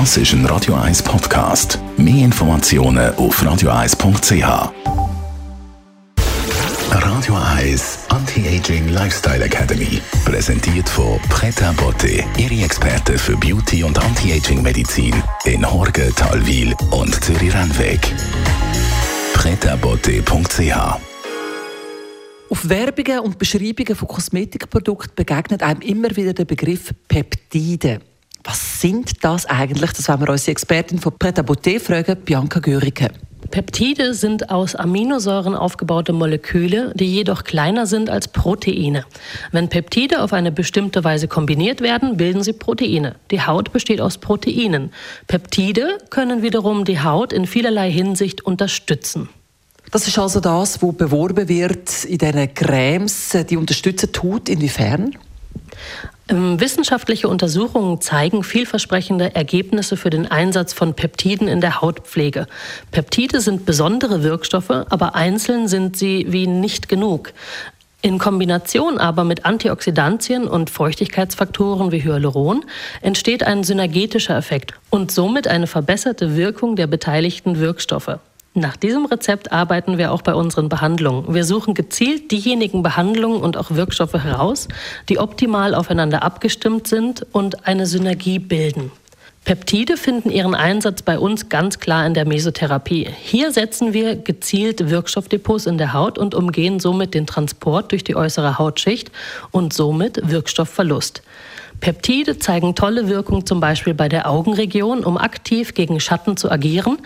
Das ist ein Radio 1 Podcast. Mehr Informationen auf radio1.ch. Radio 1 Anti-Aging Lifestyle Academy. Präsentiert von Preta Botte, Ihre Experten für Beauty und Anti-Aging Medizin in Horge, Talwil und Zürich-Rennweg. pretabotte.ch auf Werbungen und Beschreibungen von Kosmetikprodukten begegnet einem immer wieder der Begriff Peptide. Sind das eigentlich? Das wollen wir unsere Expertin von Pret à fragen, Bianca Görike. Peptide sind aus Aminosäuren aufgebaute Moleküle, die jedoch kleiner sind als Proteine. Wenn Peptide auf eine bestimmte Weise kombiniert werden, bilden sie Proteine. Die Haut besteht aus Proteinen. Peptide können wiederum die Haut in vielerlei Hinsicht unterstützen. Das ist also das, was beworben wird in diesen Cremes, die unterstützen tut. Inwiefern? Ähm, wissenschaftliche Untersuchungen zeigen vielversprechende Ergebnisse für den Einsatz von Peptiden in der Hautpflege. Peptide sind besondere Wirkstoffe, aber einzeln sind sie wie nicht genug. In Kombination aber mit Antioxidantien und Feuchtigkeitsfaktoren wie Hyaluron entsteht ein synergetischer Effekt und somit eine verbesserte Wirkung der beteiligten Wirkstoffe. Nach diesem Rezept arbeiten wir auch bei unseren Behandlungen. Wir suchen gezielt diejenigen Behandlungen und auch Wirkstoffe heraus, die optimal aufeinander abgestimmt sind und eine Synergie bilden. Peptide finden ihren Einsatz bei uns ganz klar in der Mesotherapie. Hier setzen wir gezielt Wirkstoffdepots in der Haut und umgehen somit den Transport durch die äußere Hautschicht und somit Wirkstoffverlust. Peptide zeigen tolle Wirkung zum Beispiel bei der Augenregion, um aktiv gegen Schatten zu agieren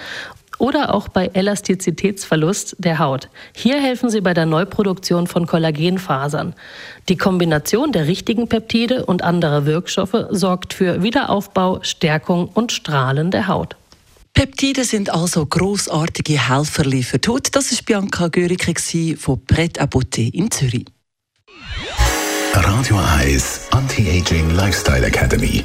oder auch bei Elastizitätsverlust der Haut. Hier helfen sie bei der Neuproduktion von Kollagenfasern. Die Kombination der richtigen Peptide und anderer Wirkstoffe sorgt für Wiederaufbau, Stärkung und Strahlen der Haut. Peptide sind also großartige Helfer für die Haut. Das ist Bianca Görike von Pret à Beauté in Zürich. Radio Eyes Anti-Aging Lifestyle Academy.